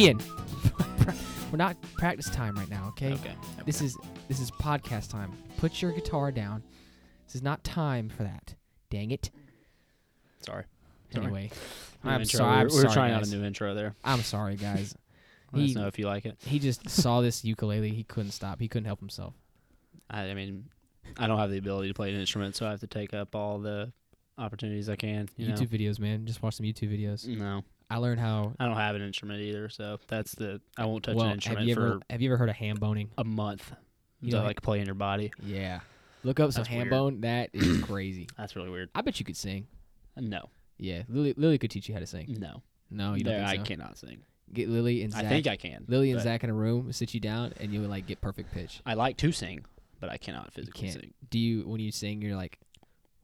Ean, we're not practice time right now, okay? Okay. This is this is podcast time. Put your guitar down. This is not time for that. Dang it. sorry. Sorry. Anyway, New I'm intro. sorry. I'm were, we were sorry, trying guys. out a new intro there. I'm sorry, guys. Let us He- know if you like it. he just saw this ukulele. He couldn't stop. He couldn't help himself. I, I mean, I don't have the ability to play an instrument, so I have to take up all the opportunities I can. You YouTube videos, man. Just watch some YouTube videos. know? No, I learned how. I don't have an instrument either, so that's the I won't touch well, an have instrument you for ever have you ever heard of ham boning? a month. You to know, like play in your body. Yeah. Look up some That's ham weird. bone. That is crazy. That's really weird. I bet you could sing. Uh, no, Yeah, Lily, Lily could teach you how to sing. no, No, you don't I think so? cannot sing. Get Lily and Zach. I think I can. Lily and Zach in a room, sit you down, and you would like get perfect pitch. I like to sing, but I cannot physically sing. Do you when you sing? You're like,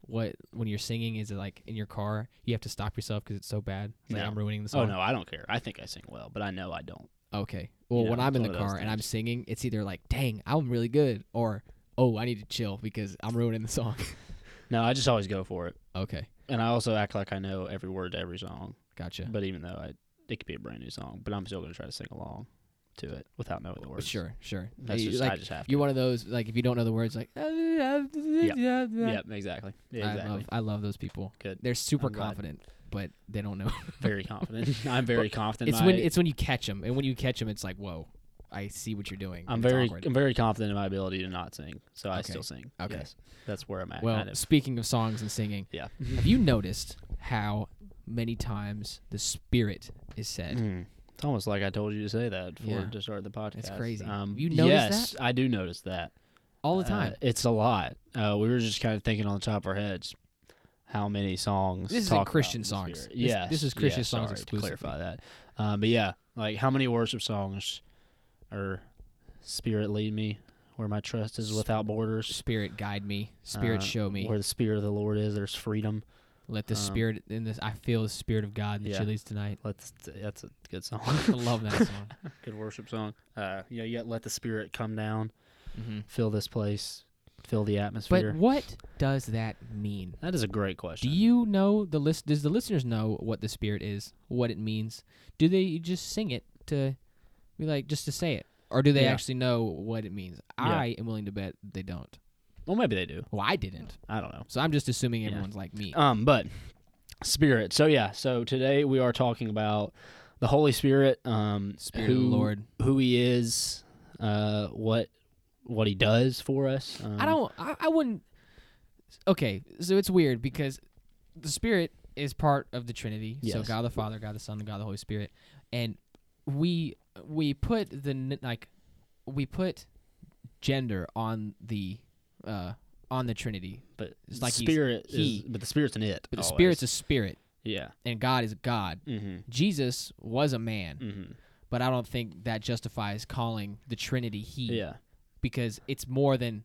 what? When you're singing, is it like in your car? You have to stop yourself because it's so bad. Like No. I'm ruining the oh, song. Oh no, I don't care. I think I sing well, but I know I don't. Okay. Well, You when know, I'm in the one of those car and I'm singing, it's either like, dang, I'm really good, or oh, I need to chill because I'm ruining the song. No, I just always go for it, okay. and I also act like I know every word to every song. Gotcha. But even though I, it could be a brand new song, but I'm still gonna try to sing along to it without knowing the words. Sure, sure. That's You- just like, I just have to. you're one of those like if you don't know the words, like ah, ah, ah, Yep, yeah, exactly. Yeah, I exactly. love I love those people. Good. They're super I'm glad. confident, but they don't know. Very confident. I'm very confident. it's in when it's when you catch them, and when you catch them, it's like, whoa, I see what you're doing. I'm very awkward. I'm very confident in my ability to not sing, so I Okay. still sing. Okay. Yes, that's where I'm at. well. kind of. Speaking of songs and singing, Yeah. have you noticed how many times the Spirit is said? Mm. It's almost like I told you to say that before Yeah. to start the podcast. It's crazy. Um, You notice yes, I do notice that All the Uh, time. it's a lot. Uh, we were just kind of thinking on the top of our heads how many songs. This talk Christian songs. Yeah, This- this is Christian songs sorry to clarify that. Um, but yeah, like how many worship songs are "Spirit lead me," where my trust is without borders. Spirit guide me. Spirit Uh, show me. Where the Spirit of the Lord is, there's freedom. Let the um, Spirit in this. I feel the Spirit of God in the Yeah. Chili's tonight. Let's. That's a good song. I love that song. good worship song. Uh, yeah, got let the Spirit come down, hmm fill this place, fill the atmosphere. But what does that mean? that is a great question. Do you know the list? Does the listeners know what the Spirit is? What it means? Do they just sing it to be like just to say it, or do they Yeah. actually know what it means? Yeah. I am willing to bet they don't. Well, maybe they do. Well, I didn't, I don't know. so I'm just assuming everyone's like me. Um, but spirit. So yeah. So today we are talking about the Holy Spirit. Um, Spirit who, of the Lord. who He is, uh, what what He does for us. Um, I don't. I, I wouldn't. Okay, so it's weird because the Spirit is part of the Trinity. So Yes. God the Father, God the Son, and God the Holy Spirit, and we we put the n- like we put gender on the uh on the Trinity, But It's like he's spirit he. is, but the spirit's an it. but the. Spirit's a spirit, yeah. and God is God. Mm-hmm. Jesus was a man, Mm-hmm. but I don't think that justifies calling the Trinity He. Yeah. because it's more than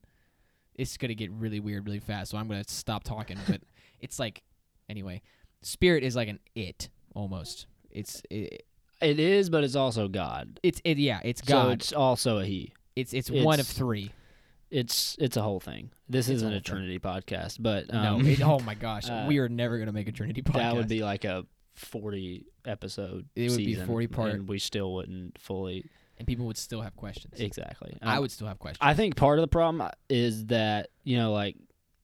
it's gonna get really weird really fast. So I'm gonna stop talking. But it's like anyway, spirit is like an it almost. It's it, It is, but it's also God. it's it yeah. It's So God. it's also a He. it's, it's one of it's- three. It's it's a whole thing. This It's isn't a thing. Trinity podcast, but no, um, it, oh my gosh, uh, we are never gonna make a Trinity podcast. that would be like a forty episode. It would be 40 part. and we still wouldn't fully and people would still have questions. exactly. I Um, would still have questions. I think part of the problem is that you know, like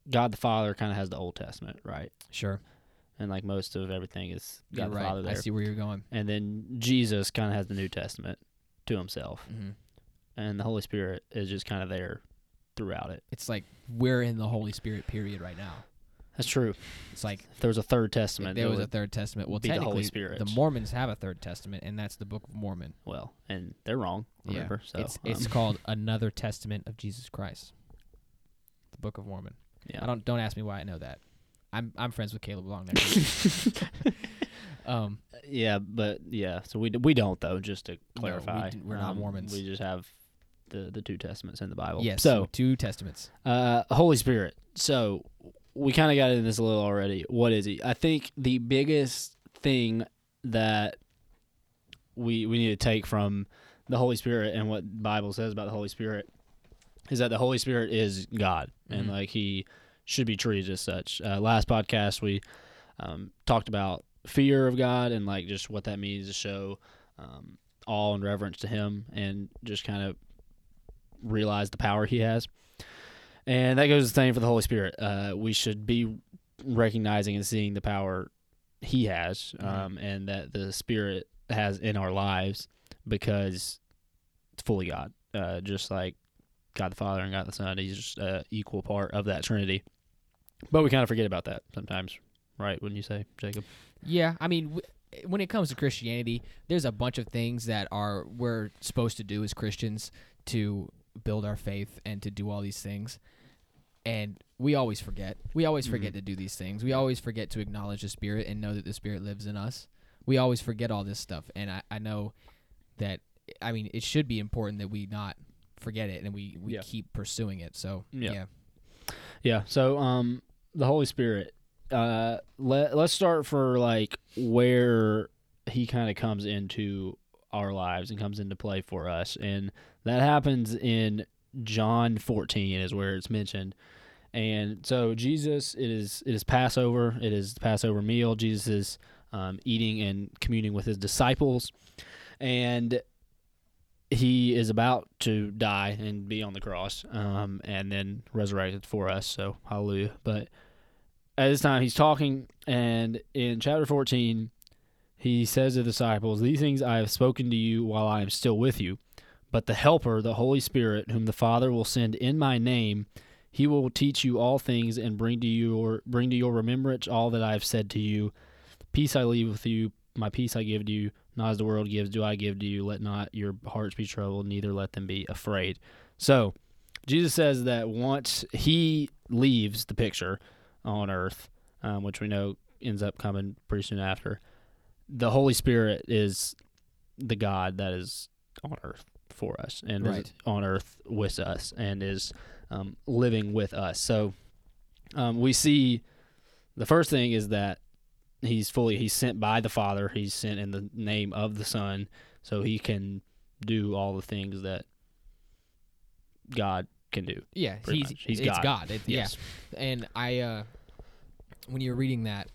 God the Father kind of has the Old Testament, right? sure, And like most of everything is God the. Father I see where you're going. and then Jesus kind of has the New Testament to himself, hmm and the Holy Spirit is just kind of there throughout it. It's like we're in the Holy Spirit period right now. That's true. It's like If there was a third Testament, there was a third testament. Well, be the technically, Holy Spirit. the Mormons have a third testament, and that's the Book of Mormon. well, and they're wrong. Remember, so it's it's um, called another testament of Jesus Christ. The Book of Mormon. yeah. I don't don't ask me why I know that. I'm I'm friends with Caleb Long there. um, Yeah, but yeah, so we d- we don't though. Just to we clarify, d- we're not Um, Mormons. We just have the the two testaments in the Bible. yes. So two testaments. uh, Holy Spirit. So we kind of got into this a little already. What is he? I think the biggest thing that we we need to take from the Holy Spirit and what the Bible says about the Holy Spirit is that the Holy Spirit is God and Mhm. like he should be treated as such. Uh, last podcast we um, talked about fear of God and like just what that means to show um, awe and reverence to Him, and just kind of realize the power He has. And that goes the same for the Holy Spirit. Uh, we should be recognizing and seeing the power He has, um, and that the Spirit has in our lives because it's fully God, uh, just like God the Father and God the Son. He's just uh, equal part of that Trinity. But we kind of forget about that sometimes, right? Wouldn't you say, Jacob? Yeah, I mean, w- when it comes to Christianity, there's a bunch of things that are we're supposed to do as Christians to build our faith and to do all these things, and we always forget. We always forget Mhm. to do these things. We always forget to acknowledge the Spirit and know that the Spirit lives in us. We always forget all this stuff, and I, I know that. I mean, it should be important that we not forget it and we, we Yeah. keep pursuing it. So Yeah. yeah. Yeah. So, um, the Holy Spirit. Uh, let let's start for like where he kind of comes into our lives and comes into play for us, and that happens in John 14 is where it's mentioned. And so Jesus, it is it is Passover. It is the Passover meal. Jesus is um, eating and communing with his disciples, and he is about to die and be on the cross, um, and then resurrected for us. So hallelujah. But at this time, he's talking, and in chapter 14, he says to the disciples, These things I have spoken to you while I am still with you. But the Helper, the Holy Spirit, whom the Father will send in my name, he will teach you all things and bring to your bring to your remembrance all that I have said to you. Peace I leave with you, my peace I give to you. Not as the world gives, do I give to you. Let not your hearts be troubled, neither let them be afraid. So, Jesus says that once he leaves the picture on earth, um, which we know ends up coming pretty soon after, the Holy Spirit is the God that is on earth for us and is on earth with us and is um, living with us. So, um, we see the first thing is that he's fully he's sent by the father he's sent in the name of the son so he can do all the things that god can do Yeah, he's. He's it's God. God. It- Yes. Yeah, and I uh, when you were reading that,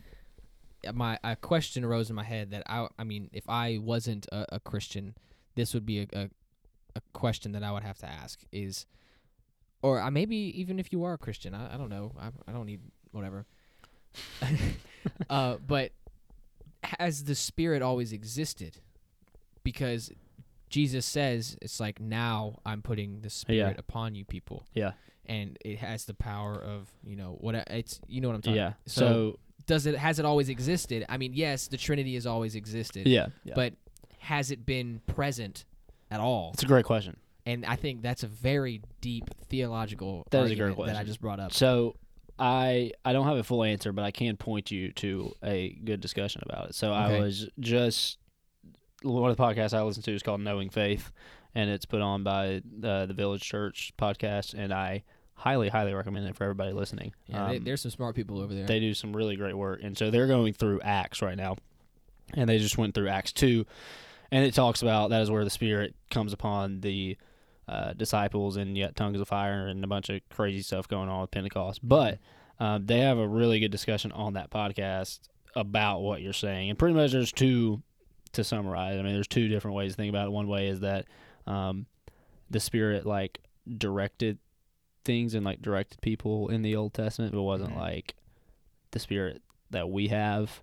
uh, my a question arose in my head that I I mean, if I wasn't a, a Christian, this would be a, a a question that I would have to ask is, or uh, maybe even if you are a Christian, I, I don't know, I I don't need whatever. uh, but has the Spirit always existed? Because Jesus says it's like now I'm putting the Spirit upon you people yeah and it has the power of you know what it's you know what I'm talking. yeah So, so, does it has it always existed? I mean, yes, the Trinity has always existed. yeah, yeah. But has it been present at all? it's a great question And I think that's a very deep theological That is a great question. that I just brought up. so i i don't have a full answer but i can point you to a good discussion about it so i was just one of the podcasts i listen to is called knowing faith and it's put on by uh, the village church podcast and i highly highly recommend it for everybody listening Yeah, they, Um, there's some smart people over there. They do some really great work. And so they're going through Acts right now. And they just went through Acts 2. And it talks about that is where the Spirit comes upon the uh, disciples and yet tongues of fire and a bunch of crazy stuff going on with Pentecost. But um, they have a really good discussion on that podcast about what you're saying. And pretty much there's two, to summarize, I mean, there's two different ways to think about it. One way is that um, the Spirit, like, directed things and like directed people in the Old Testament, but it wasn't Mhm. like the spirit that we have.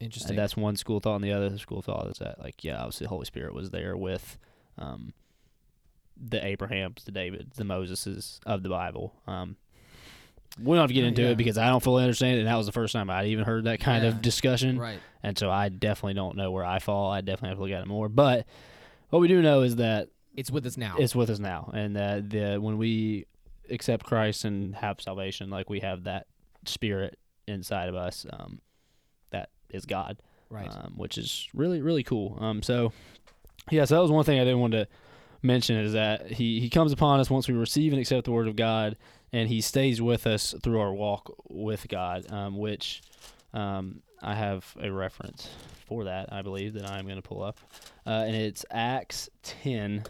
Interesting. And that's one school thought, and the other school thought is that like yeah, obviously the Holy Spirit was there with um, the Abrahams, the Davids, the Moseses of the Bible. Um, we don't have to get into yeah. it because I don't fully understand it, and that was the first time I'd even heard that kind Yeah. of discussion, right. and so I definitely don't know where I fall. I definitely have to look at it more. But what we do know is that It's with us now. it's with us now, and that the when we accept Christ and have salvation, like we have that Spirit inside of us, um, is God, right. um, which is really really cool. Um, so yeah, so that was one thing I didn't want to mention is that he he comes upon us once we receive and accept the Word of God, and he stays with us through our walk with God, um, which um, I have a reference for that. I believe that I'm going to pull up, uh, and it's Acts ten,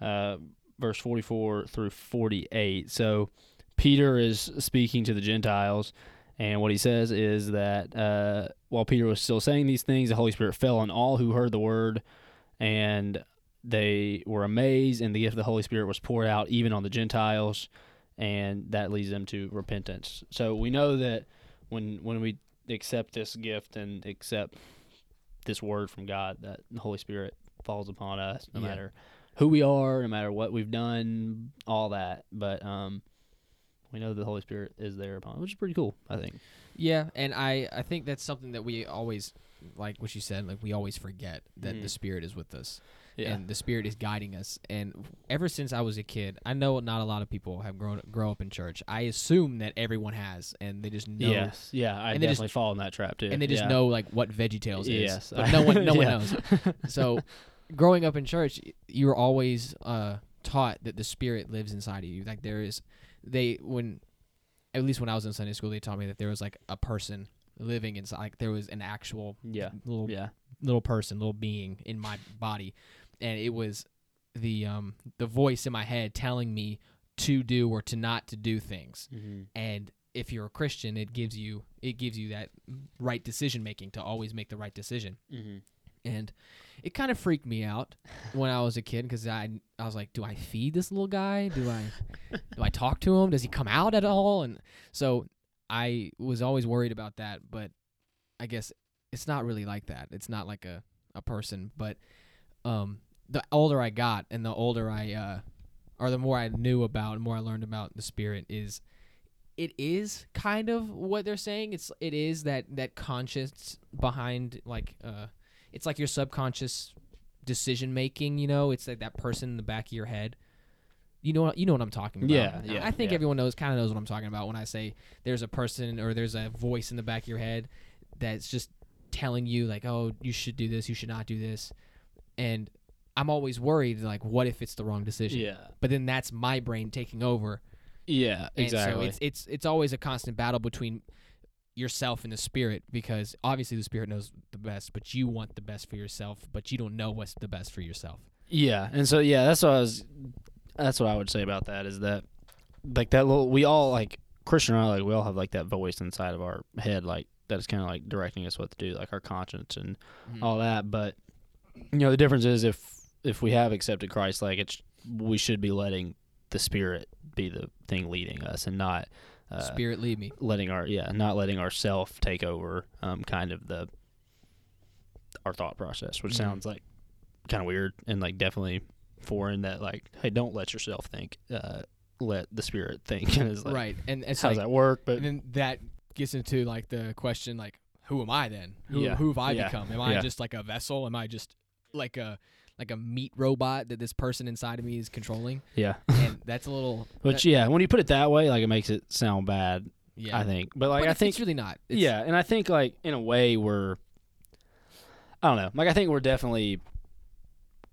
uh, verse forty four through forty eight. So Peter is speaking to the Gentiles. And what he says is that uh, while Peter was still saying these things, the Holy Spirit fell on all who heard the word. and they were amazed, and the gift of the Holy Spirit was poured out even on the Gentiles, and that leads them to repentance. So we know that when when we accept this gift and accept this word from God, that the Holy Spirit falls upon us, no Yeah. matter who we are, no matter what we've done, all that. But um, we know that the Holy Spirit is there upon, which is pretty cool. I think. Yeah, and I I think that's something that we always like what you said, like we always forget that the Mhm. spirit is with us. Yeah. and the spirit is guiding us and ever since i was a kid i know not a lot of people have grown grow up in church i assume that everyone has and they just know Yes. Yeah. I And they just- definitely fall in that trap too. and they just yeah. know like what veggie tales Yes. is but no one no one knows so growing up in church you're always uh taught that the spirit lives inside of you like there is they when at least when i was in sunday school they taught me that there was like a person living inside like there was an actual Yeah. little Yeah. little person, little being in my body, and it was the um the voice in my head telling me to do or to not to do things. Mm-hmm. And if you're a Christian, it gives you it gives you that right decision making to always make the right decision. Mm-hmm. And it kind of freaked me out when I was a kid because I I was like, do I feed this little guy? Do I do I talk to him? Does he come out at all? And so I was always worried about that, but I guess it's not really like that. It's not like a, a person, but um the older I got and the older I uh or the more I knew about and more I learned about the spirit is it is kind of what they're saying. It's it is that that conscience behind like uh it's like your subconscious decision making, you know, it's like that person in the back of your head. You know what you know what I'm talking about. Yeah, yeah, I think yeah. everyone knows kind of knows what I'm talking about when I say there's a person or there's a voice in the back of your head that's just telling you like, "Oh, you should do this, you should not do this." And I'm always worried like what if it's the wrong decision? Yeah. But then that's my brain taking over. Yeah. And Exactly. so it's it's it's always a constant battle between yourself and the spirit because obviously the spirit knows the best, but you want the best for yourself, but you don't know what's the best for yourself. Yeah, and so yeah, that's what I was. That's what I would say about that is that, like that little, we all like Christian and I like we all have like that voice inside of our head like that is kind of like directing us what to do, like our conscience and Mhm. all that. But you know, the difference is if if we have accepted Christ, like it's we should be letting the Spirit be the thing leading us and not uh, spirit lead me. letting our yeah not letting ourself take over um kind of the our thought process which Mhm. sounds like kind of weird and like definitely foreign that like hey don't let yourself think uh let the spirit think and like right. And it's how does that work but and then that gets into like the question like who am I then? Who Yeah. who have I Yeah. become? Am I Yeah. just like a vessel? Am I just like a like a meat robot that this person inside of me is controlling? yeah And that's a little which that- yeah when you put it that way like it makes it sound bad yeah. i think but like But i it's, think it's really not. It's, yeah, and I think like in a way we're I don't know. Like I think we're definitely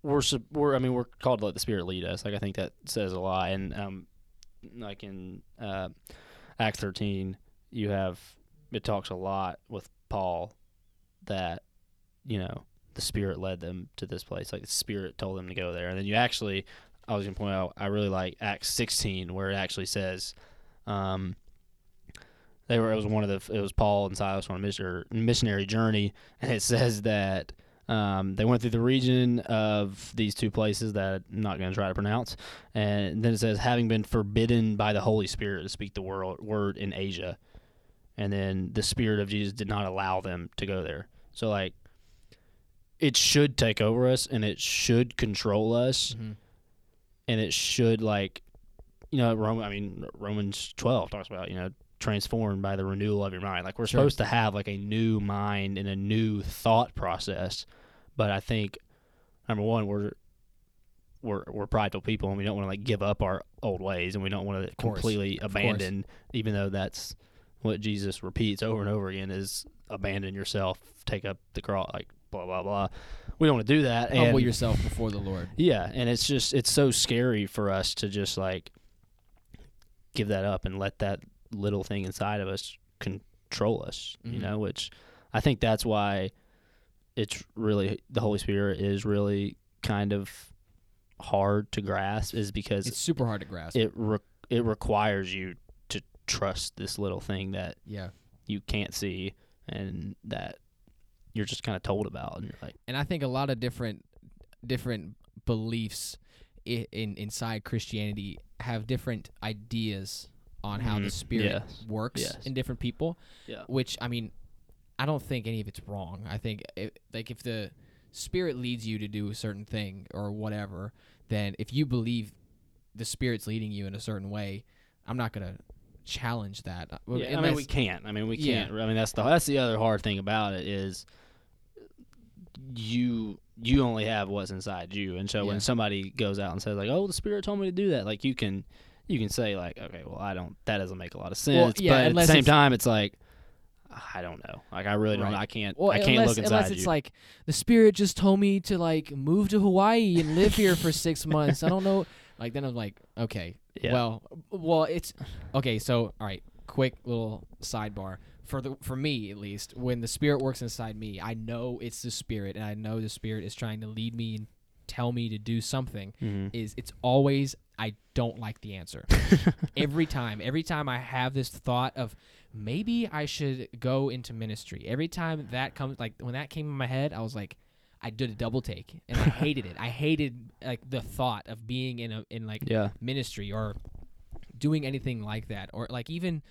we're we're I mean we're called to let the spirit lead us. Like I think that says a lot and um like in uh Act 13 you have it talks a lot with Paul that you know the spirit led them to this place like the spirit told them to go there and then you actually I was to point out I really like Acts 16 where it actually says um they were it was one of the it was Paul and Silas on a missionary missionary journey, and it says that um, they went through the region of these two places that I'm not going to try to pronounce, and then it says having been forbidden by the Holy Spirit to speak the word word in Asia, and then the Spirit of Jesus did not allow them to go there. So like, it should take over us, and it should control us, Mhm. And it should like you know Roman I mean Romans 12 talks about you know transformed by the renewal of your mind. Like we're Sure. supposed to have like a new mind and a new thought process but I think number one we're we're we're prideful people and we don't want to like give up our old ways and we don't want to completely abandon even though that's what Jesus repeats over and over again is abandon yourself take up the cross like blah blah blah we don't want to do that and Humble yourself before the Lord. yeah, and it's just it's so scary for us to just like give that up and let that little thing inside of us control us, you Mhm. know, which I think that's why it's really the Holy Spirit is really kind of hard to grasp is because It's super hard to grasp. it re- it requires you to trust this little thing that yeah. you can't see and that you're just kind of told about and you're like and I think a lot of different different beliefs i- in inside Christianity have different ideas on how the Mhm. spirit Yes. works Yes. in different people. Yeah. Which I mean, I don't think any of it's wrong. I think it, like if the spirit leads you to do a certain thing or whatever, then if you believe the spirit's leading you in a certain way, I'm not gonna challenge that. Yeah, I mean, we can't. I mean, we can't. I mean, that's the that's the other hard thing about it is you you only have what's inside you, and so Yeah. when somebody goes out and says like, "Oh, the spirit told me to do that," like you can you can say like, "Okay, well, I don't. That doesn't make a lot of Well, sense." yeah, but at the same time, it's like. I don't know. Like I really don't. Right. I can't. Well, I can't unless, look inside unless it's you. like the spirit just told me to like move to Hawaii and live here for six months. I don't know. Like then I'm like, okay, yeah. well, well, it's okay. So all right, quick little sidebar for the for me at least. When the spirit works inside me, I know it's the spirit, and I know the spirit is trying to lead me and tell me to do something. Mhm. Is it's always I don't like the answer every time. Every time I have this thought of maybe I should go into ministry. Every time that comes, like when that came in my head, I was like, I did a double take, and I hated it. I hated like the thought of being in a in like yeah. ministry or doing anything like that, or like even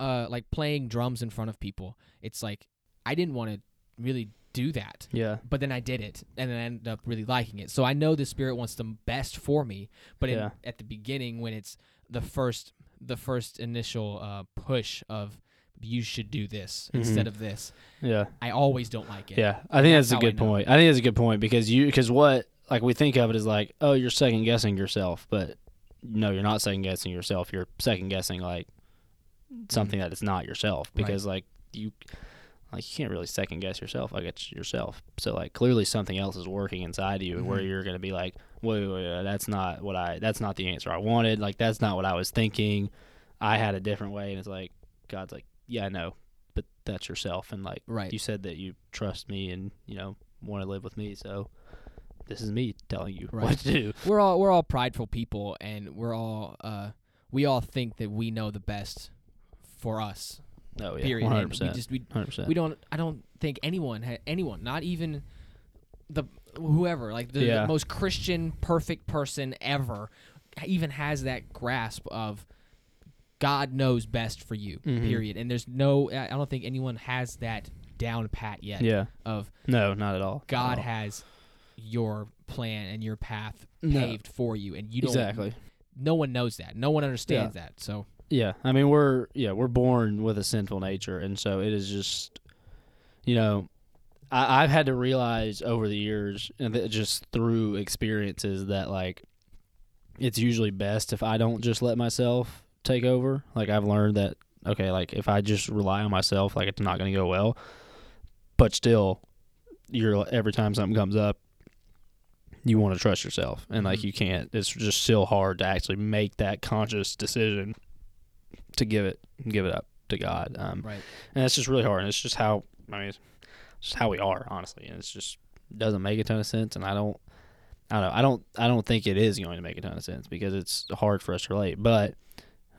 uh like playing drums in front of people. It's like I didn't want to really do that Yeah. but then I did it, and then I ended up really liking it. So I know the spirit wants the best for me, but in, Yeah. at the beginning, when it's the first, the first initial uh, push of you should do this Mhm. instead of this, Yeah. I always don't like it. Yeah, I think That's that's, a I good know. point. I think that's a good point because you because what like we think of it as like oh you're second guessing yourself, but no, you're not second guessing yourself. You're second guessing like something that is not yourself Right. because like you like you can't really second guess yourself like it's yourself. So like clearly something else is working inside of you where Mhm. you're gonna be like wait, wait, wait that's not what I that's not the answer I wanted. Like that's not what I was thinking. I had a different way, and it's like God's like yeah I know, but that's yourself and like Right. you said that you trust me and you know want to live with me so this is me telling you Right. what to do We're all we're all prideful people, and we're all uh, we all think that we know the best for us. oh yeah. Period. 100% we just we 100% we don't i don't think anyone ha- anyone not even the whoever like the, the most christian perfect person ever even has that grasp of god knows best for you Mhm. period. And there's no i I don't think anyone has that down pat yet yeah. of no not at all. God at all. has your plan and your path No. paved for you and you don't exactly. No one knows that. No one understands that. So yeah i mean we're yeah we're born with a sinful nature and so it is just you know I, i've had to realize over the years and just through experiences that like it's usually best if i don't just let myself take over. Like i've learned that okay like if i just rely on myself like it's not going to go well. But still you're every time something comes up you want to trust yourself and like Mhm. you can't. It's just still hard to actually make that conscious decision to give it give it up to god um right. and it's just really hard and it's just how i mean it's just how we are honestly and it's just doesn't make a ton of sense and i don't i don't know i don't i don't think it is going to make a ton of sense because it's hard for us to relate but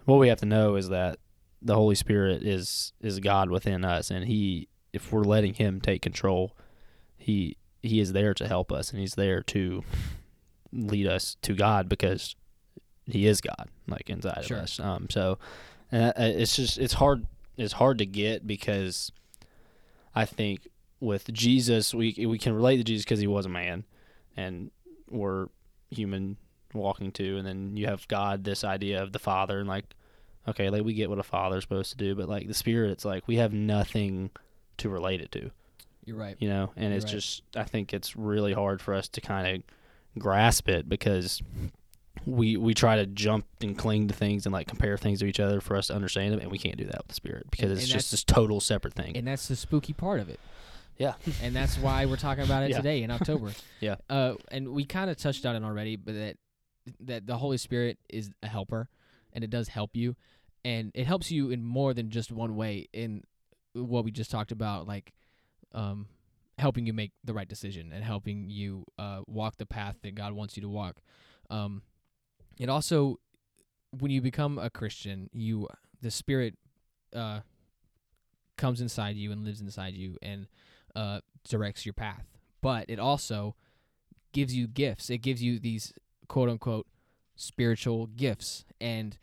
what we have to know is that the holy spirit is is god within us and he if we're letting him take control he he is there to help us and he's there to lead us to god because he is god like inside Sure. of us. Um so uh, it's just it's hard it's hard to get because I think with Jesus we we can relate to Jesus because he was a man and we're human walking to and then you have God this idea of the father and like okay like we get what a father's supposed to do but like the spirit it's like we have nothing to relate it to. You're right. You know? And You're it's right. just I think it's really hard for us to kind of grasp it because we we try to jump and cling to things and like compare things to each other for us to understand them and we can't do that with the spirit because And- it's and just this total separate thing and that's the spooky part of it yeah and that's why we're talking about it Yeah. today in October. Yeah. Uh, and we kind of touched on it already, but that that the Holy Spirit is a helper, and it does help you, and it helps you in more than just one way. In what we just talked about, like um, helping you make the right decision and helping you uh, walk the path that God wants you to walk. Um, it also, when you become a Christian, you the Spirit uh, comes inside you and lives inside you and uh, directs your path. But it also gives you gifts. It gives you these quote unquote spiritual gifts, and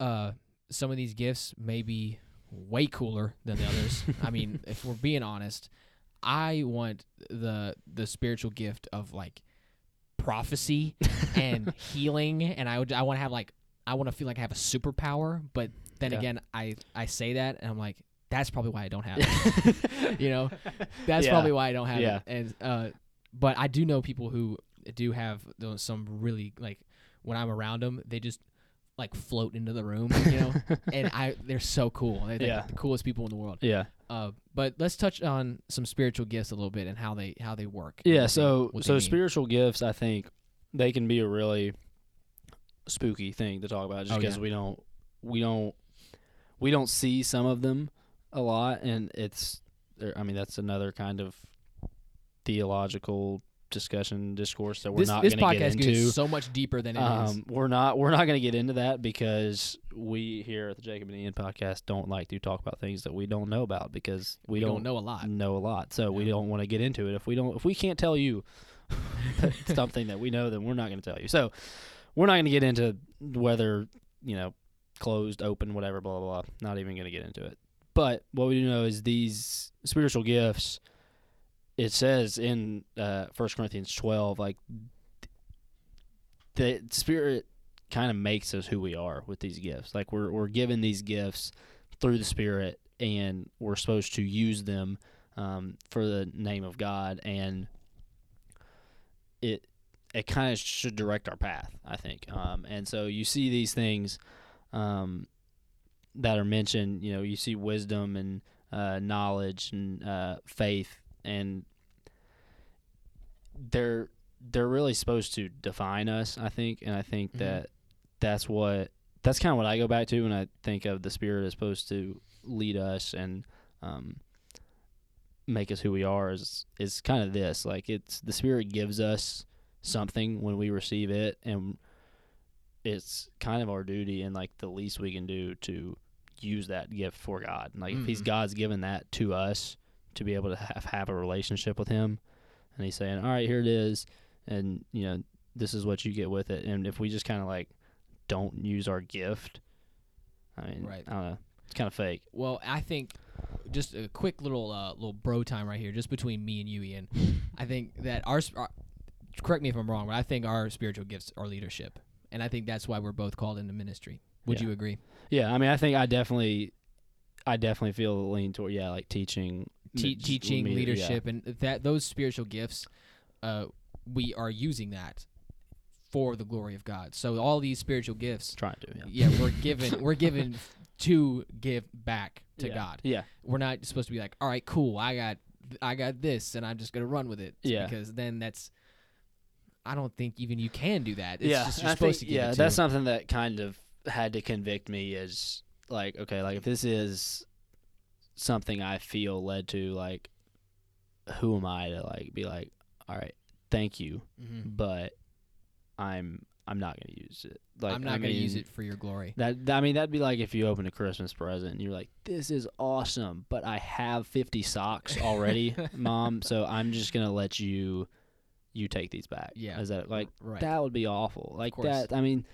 uh, some of these gifts may be way cooler than the others. I mean, if we're being honest, I want the the spiritual gift of like prophecy and healing, and I would I want to have like I want to feel like I have a superpower. But then Yeah. again, I I say that, and I'm like, that's probably why I don't have it. you know, that's Yeah. probably why I don't have Yeah. it. And uh, but I do know people who do have those, some really like when I'm around them, they just like float into the room, you know, and I they're so cool. They're like Yeah. the coolest people in the world. Yeah. Uh, but let's touch on some spiritual gifts a little bit and how they how they work. Yeah, so they so spiritual gifts, I think they can be a really spooky thing to talk about, just Oh, because yeah. we don't we don't we don't see some of them a lot, and it's I mean that's another kind of theological discussion discourse that we're this not this going to podcast get into. so much deeper than it is. Um, we're not we're not going to get into that because we here at the Jacob and Ean podcast don't like to talk about things that we don't know about because we, we don't know a lot. know a lot. So we don't want to get into it. If we don't, if we can't tell you something that we know, then we're not going to tell you. So we're not going to get into whether you know closed, open, whatever, blah blah blah. Not even going to get into it. But what we do know is these spiritual gifts. It says in uh, 1 Corinthians twelve, like the spirit kind of makes us who we are with these gifts. Like we're we're given these gifts through the spirit, and we're supposed to use them um, for the name of God, and it it kind of should direct our path, I think. Um, and so you see these things um, that are mentioned. You know, you see wisdom and uh, knowledge and uh, faith, and they're they're really supposed to define us, I think. And I think Mhm. that that's what that's kind of what I go back to when I think of the spirit is supposed to lead us and um, make us who we are. Is is kind of this like it's the spirit gives us something when we receive it, and it's kind of our duty and like the least we can do to use that gift for God. Like if He's Mhm. God's given that to us to be able to have have a relationship with Him, and He's saying, "All right, here it is," and you know this is what you get with it. And if we just kind of like don't use our gift, I mean, Right. I don't know, it's kind of fake. Well, I think just a quick little uh, little bro time right here, just between me and you, Ean. I think that our, our correct me if I'm wrong, but I think our spiritual gifts are leadership, and I think that's why we're both called into ministry. Would Yeah. you agree? Yeah, I mean, I think I definitely, I definitely feel lean toward yeah, like teaching, Te- teaching, me- yeah. leadership, and that those spiritual gifts, uh, we are using that for the glory of God. So all these spiritual gifts, Trying to, yeah. yeah, we're given we're given to give back to yeah. God. Yeah, We're not supposed to be like, all right, cool, I got I got this, and I'm just gonna run with it. Yeah. because then that's. I don't think even you can do that. It's yeah. just you're I supposed think, to give yeah, it to. that's something that kind of had to convict me is like, okay, like if this is something I feel led to, like, who am I to like be like, all right, thank you, Mhm. but I'm I'm not gonna use it. Like, I'm not I gonna use it for your glory. That I mean, that'd be like if you open a Christmas present and you're like, "This is awesome," but I have 50 socks already, mom. So I'm just gonna let you, you take these back. Yeah. is that like Right. that would be awful. Like that. I mean,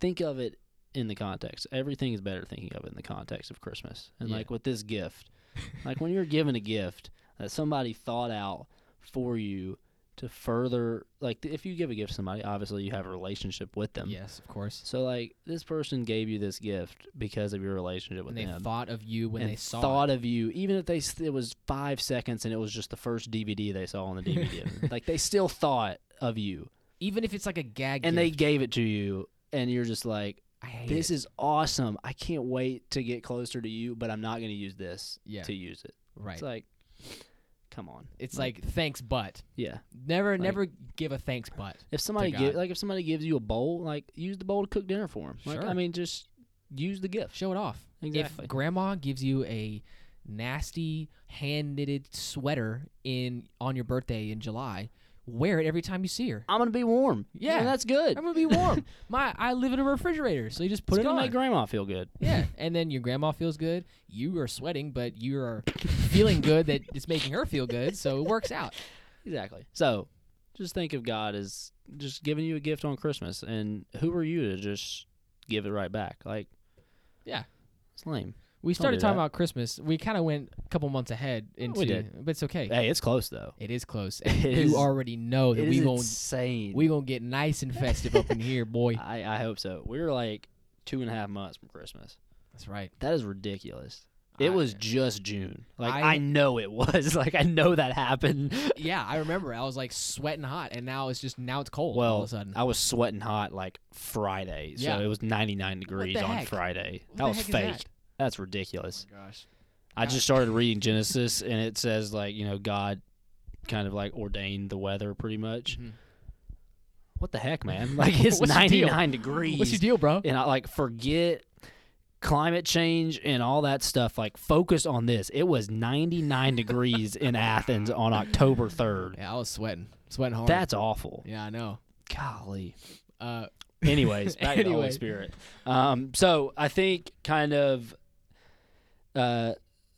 think of it in the context. Everything is better thinking of it in the context of Christmas. And Yeah. like with this gift, like when you're given a gift that somebody thought out for you to further, like if you give a gift to somebody, obviously you have a relationship with them. yes, of course. So like this person gave you this gift because of your relationship with And they them. thought of you when they saw thought it. of you, even if they it was five seconds and it was just the first DVD they saw on the DVD. like they still thought of you, even if it's like a gag. and they gave it to you, and you're just like, "This it. is awesome! I can't wait to get closer to you, but I'm not going to use this yeah, to use it." right. It's like, come on, It's like thanks, but yeah. never, Like- never give a thanks, but. If somebody give like if somebody gives you a bowl, like use the bowl to cook dinner for them. Like Sure. I mean, just use the gift. Show it off. Exactly. If grandma gives you a nasty hand knitted sweater in on your birthday in July, wear it every time you see her. I'm gonna be warm. Yeah. and that's good. I'm gonna be warm. My I live in a refrigerator, so you just put it's it gonna on. make grandma feel good. yeah, and then your grandma feels good. You are sweating, but you are feeling good that it's making her feel good, so it works out. Exactly. So, just think of God as just giving you a gift on Christmas, and who are you to just give it right back? Like, Yeah. it's lame. We started do talking that. about Christmas. We kind of went a couple months ahead into, did. but it's okay. Hey, it's close though. It is close. It And is- you already know that It we is gon' insane. we gonna get nice and festive up in here, boy. I, I hope so. We're like two and a half months from Christmas. That's right. That is ridiculous. It I- was just June. Like I- I, know it was. Like I know that happened. Yeah, I remember. I was like sweating hot, and now it's just now it's cold all Well, of a sudden. I was sweating hot like Friday, so Yeah. it was 99 degrees the on heck? Friday. What that the was heck is fake. that? That's ridiculous. Oh gosh. I just started reading Genesis, and it says like you know God kind of like ordained the weather pretty much. Mhm. What the heck, man? Like it's What's your deal? 99 degrees. What's your deal, bro? and I like forget climate change and all that stuff. Like focus on this. It was 99 degrees in Athens on October 3rd. Yeah, I was sweating, sweating hard. That's awful. yeah, I know. Golly. Uh, Anyways, back to the Holy Spirit. Um, so I think kind of uh,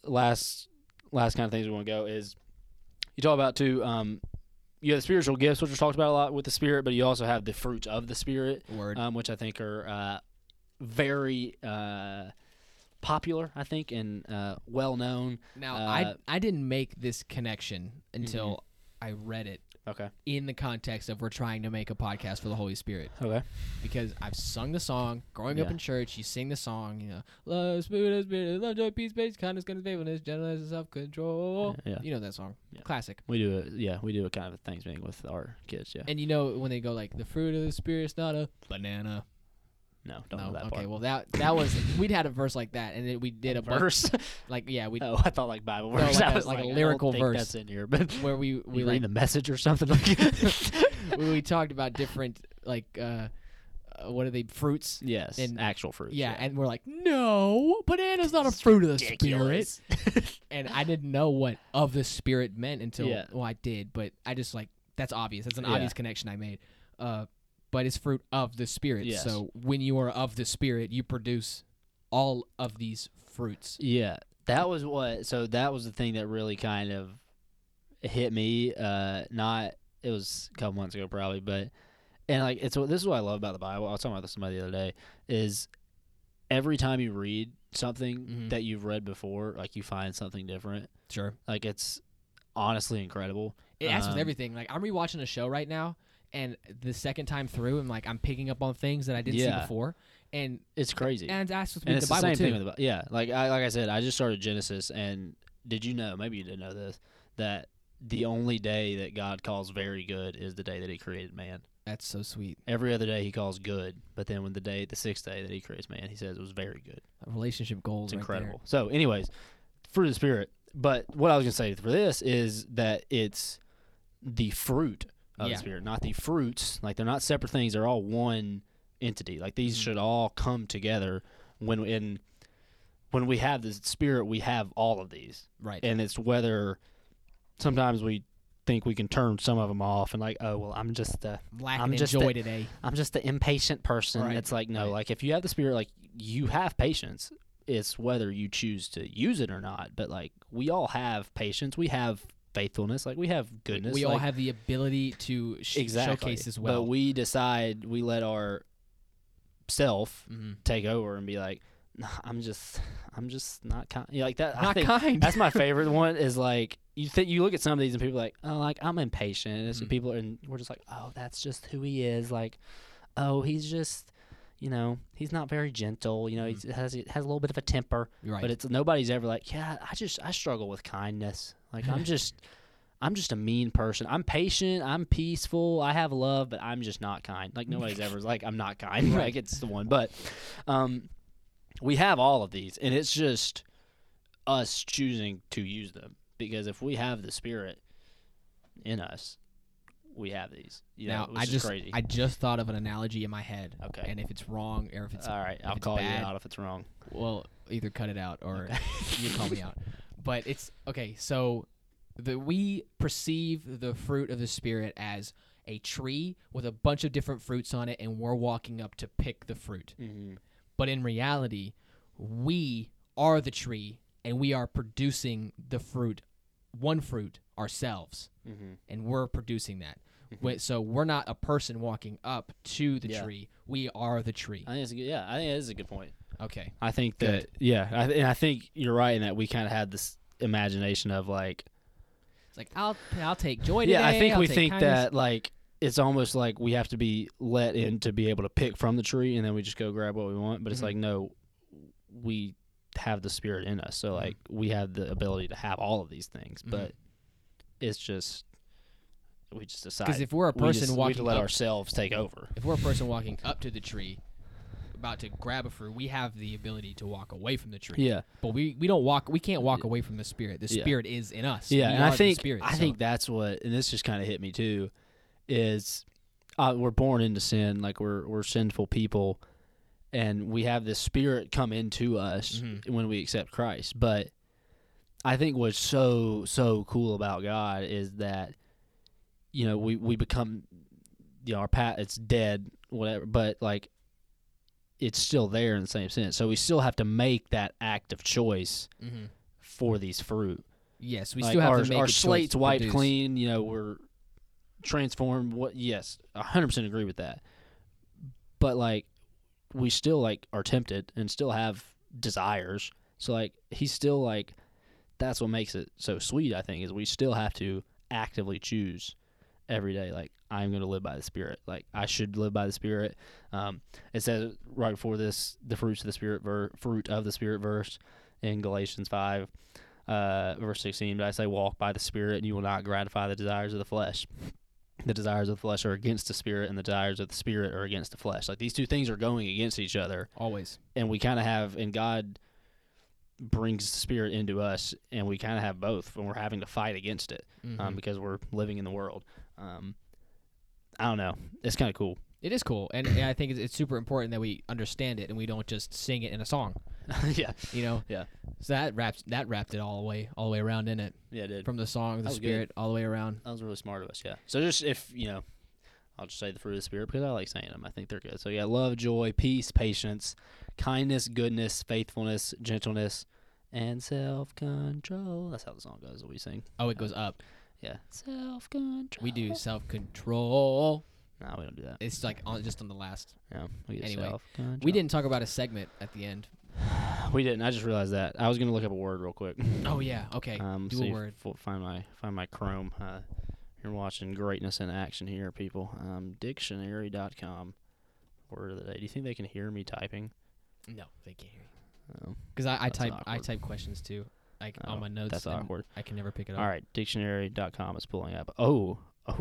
last last kind of things we want to go is you talk about too. Um, you have the spiritual gifts, which are talked about a lot with the Spirit, but you also have the fruits of the Spirit, word. um, which I think are uh, very uh, popular. I think and uh, well known. now, uh, I I didn't make this connection until I read it Okay. in the context of we're trying to make a podcast for the Holy Spirit Okay. because I've sung the song growing up in church. You sing the song, you know, love, spirit, spirit, love, joy, peace, patience, kindness, goodness, faithfulness, gentleness, and self control. Yeah. You know that song, Yeah. classic. We do it. Yeah, we do a kind of a Thanksgiving with our kids. Yeah. And you know when they go like the fruit of the spirit is not a banana. No, don't no, know that okay. part. Well, that that was we'd had a verse like that, and then we did a bu- verse. like yeah we Oh, I thought like Bible No, verse. like a- was like a lyrical verse. That's in here, but where we we like read the message or something like. we, talked about different like uh, uh what are they fruits yes, And- actual fruits. yeah, and we're like no banana's not a fruit of the spirit and i didn't know what of the spirit meant until Yeah. well i did but i just like that's obvious that's an Yeah. obvious connection i made uh but it's fruit of the spirit Yes. so when you are of the spirit you produce all of these fruits Yeah, that was what. So that was the thing that really kind of hit me. Uh, not it was a couple months ago probably, but and like it's what this is what I love about the Bible. I was talking about this somebody the other day. Is every time you read something Mhm. that you've read before, like you find something different. sure Like it's honestly incredible. It acts with Um, everything. Like I'm rewatching a show right now, and the second time through, I'm like I'm picking up on things that I didn't see before, and It's crazy. and it acts with, and with it's the the, Bible same too. thing with the Bi- yeah like I like I said I just started Genesis and did you know maybe you didn't know this that the only day that God calls very good is the day that he created man That's so sweet. every other day he calls good but then when the day the sixth day that he creates man he says it was very good A relationship goals. it's right incredible so anyways fruit of the spirit but what I was gonna say for this is that it's the fruit of Yeah. the spirit not the fruits like they're not separate things they're all one entity like these Mhm. should all come together when in when we have the spirit we have all of these. Right. and it's whether sometimes we think we can turn some of them off and like oh well i'm just a Lacking I'm just joy a- today. i'm just the impatient person Right, it's like no right. like if you have the spirit like you have patience it's whether you choose to use it or not but like we all have patience we have faithfulness like we have goodness we all have the ability to sh- exactly showcase as well. but we decide we let our self Mhm. take over and be like "Nah, i'm just i'm just not kind you like that not kind. that's my favorite one is like you think you look at some of these and people are like oh like i'm impatient and Mhm. people and we're just like oh that's just who he is like oh he's just you know he's not very gentle you know he has he has a little bit of a temper right. but it's nobody's ever like yeah i just i struggle with kindness. Like i'm just i'm just a mean person. I'm patient i'm peaceful i have love but i'm just not kind. Like nobody's ever like i'm not kind. Right. like it's the one. But um we have all of these and it's just us choosing to use them because if we have the spirit in us we have these you now know, I just crazy I just thought of an analogy in my head. Okay. And if it's wrong or if it's all right i'll call bad, you out if it's wrong well, either cut it out or Okay. you call me out. But it's okay. So the we perceive the fruit of the spirit as a tree with a bunch of different fruits on it, and we're walking up to pick the fruit. mm-hmm. But in reality, we are the tree, and we are producing the fruit, one fruit ourselves, Mm-hmm. and we're producing that. Wait, so we're not a person walking up to the Yeah. tree. We are the tree. I think it's a good, yeah, I think it is a good point. Okay. I think Good. that yeah, I, and I think you're right in that we kind of had this imagination of like It's like I'll I'll take joy today. yeah, I think I'll we think kindness. that like it's almost like we have to be let in to be able to pick from the tree, and then we just go grab what we want. But it's Mhm. like no, we have the spirit in us, so Mhm. like we have the ability to have all of these things, Mhm. but it's just we just decide because if we're a person just, we have walking to let up, ourselves take over. if we're a person walking up to the tree, about to grab a fruit, we have the ability to walk away from the tree. Yeah, But we, we don't walk. We can't walk away from the spirit. The Yeah. spirit is in us. yeah, We and I think spirit, I so- think that's what, and this just kind of hit me too, is uh, we're born into sin, like we're we're sinful people, and we have this spirit come into us Mhm. when we accept Christ. But I think what's so so cool about God is that you know we we become you know our pat it's dead whatever, but like it's still there in the same sense. So we still have to make that act of choice Mhm. for these fruit Yes, we like still have our, to make our slate's wiped produce. clean. You know, we're transformed. What? Yes, hundred percent agree with that. But like, we still like are tempted and still have desires. So like, he's still like, that's what makes it so sweet. I think is we still have to actively choose every day. Like, I'm going to live by the Spirit. Like, I should live by the Spirit. Um, it says right before this, the fruits of the Spirit, ver- fruit of the Spirit verse in Galatians five uh, verse 16, but I say, walk by the Spirit, and you will not gratify the desires of the flesh. The desires of the flesh are against the Spirit, and the desires of the Spirit are against the flesh. Like these two things are going against each other, Always. and we kind of have, and God brings the Spirit into us, and we kind of have both, and we're having to fight against it um, Mhm. because we're living in the world. Um, I don't know. It's kind of cool. It is cool, and, and I think it's, it's super important that we understand it and we don't just sing it in a song. yeah, You know. Yeah. So that wraps that wrapped it all the way all the way around in it yeah, it did. from the song, the was good. spirit, all the way around. That was really smart of us, yeah. So just if you know, I'll just say the fruit of the spirit because I like saying them. I think they're good. So yeah, love, joy, peace, patience, kindness, goodness, faithfulness, gentleness, and self control. That's how the song goes that we sing. Oh, it goes up. Yeah, self control. We do self control. No, we don't do that. It's like on just on the last. Yeah, we Anyway, self-control. We didn't talk about a segment at the end. We didn't. I just realized that. I was gonna look up a word real quick. Oh yeah. Okay. Um, do see a word. f- find my find my Chrome. Uh, you're watching greatness in action here, people. Um, dictionary.com. Word of the day. Do you think they can hear me typing? No, they can't hear you. Oh, Because I, I type I type questions too, like Oh, on my notes. that's awkward. I can never pick it up. All right, dictionary.com is pulling up. Oh, oh,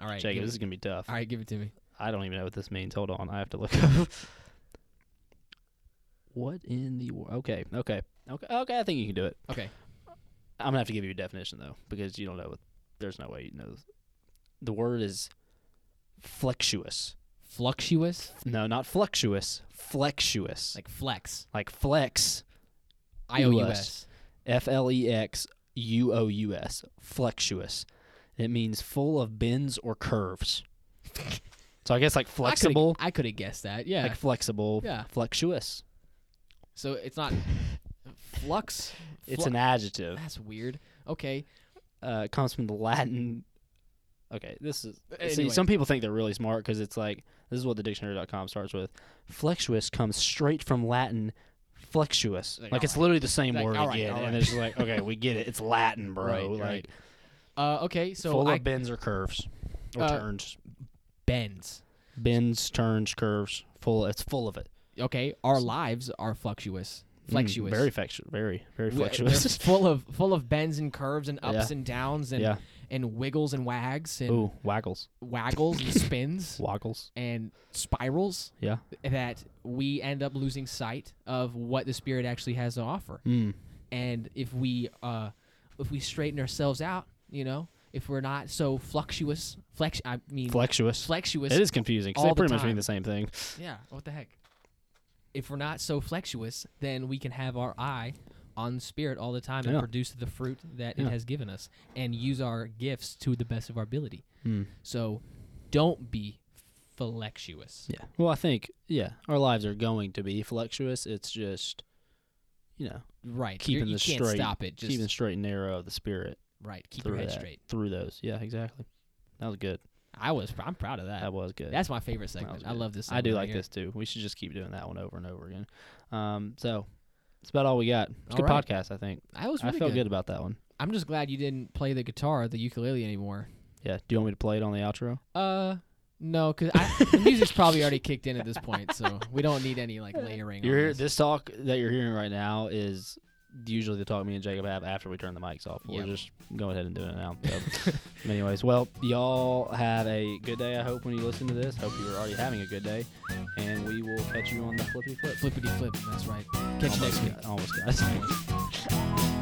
All right. Jacob, this is gonna be tough. all right. Give it to me. I don't even know what this means. Hold on, I have to look up. what in the world? Okay, okay, okay, okay. I think you can do it. Okay. I'm gonna have to give you a definition though, because you don't know. What, there's no way you know. The word is flexuous. Fluctuous, No, not fluctuous. Flexuous. like flex. like flex. I O U S. F L E X U O U S. Flexuous. It means full of bends or curves. so I guess like flexible. I could have guessed that. Yeah. Like flexible. yeah. Flexuous. So it's not flux. It's an adjective. That's weird. Okay. Uh, it comes from the Latin. Okay, this is. See, some people think they're really smart because it's like this is what the dictionary.com starts with. Flexuous comes straight from Latin flexuous. Like, Like, it's alright. literally the same Like, word alright, again, alright. and it's like, okay, we get it. It's Latin, bro. Right, like right. Uh, okay. So full I of bends or curves or Uh, turns. bends. Bends, turns, curves. Full. It's full of it. Okay. Our lives are fluctuous. Mm, Flexuous. very flexuous. Very, very flexuous. full of full of bends and curves and ups Yeah. and downs and yeah. And wiggles and wags and Ooh, waggles, waggles and spins waggles. and spirals Yeah. that we end up losing sight of what the spirit actually has to offer. Mm. And if we uh if we straighten ourselves out, you know, if we're not so fluctuous, flex I mean Flexuous. flexuous. It is confusing because they the pretty much time. mean the same thing. Yeah, what the heck? If we're not so flexuous, then we can have our eye on the spirit all the time and Yeah. produce the fruit that Yeah. it has given us and use our gifts to the best of our ability. Mm. So don't be flexuous. Yeah. Well, I think yeah, our lives are going to be flexuous. It's just, you know, Right. Keeping You're- you the straight- stop it. Just keeping the straight and narrow of the spirit right. Keep your head that, straight. through those. Yeah, exactly. That was good. I was. I'm proud of that. That was good. That's my favorite segment. I love this. I do right like here. this too. We should just keep doing that one over and over again. Um, so that's about all we got. It's a good right. podcast, I think. I was I really felt good. good about that one. I'm just glad you didn't play the guitar, or the ukulele anymore. Yeah. Do you want me to play it on the outro? Uh, no, because the music's probably already kicked in at this point, so we don't need any like layering. You're this. this talk that you're hearing right now is usually the talk me and Jacob have after we turn the mics off. We're Yep. just going ahead and doing it now. So, anyways, well, y'all have a good day. I hope when you listen to this. Hope you're already having a good day, and we will catch you on the flippy flip. Flippity flip. That's right. Catch you next Almost week. got- Almost guys.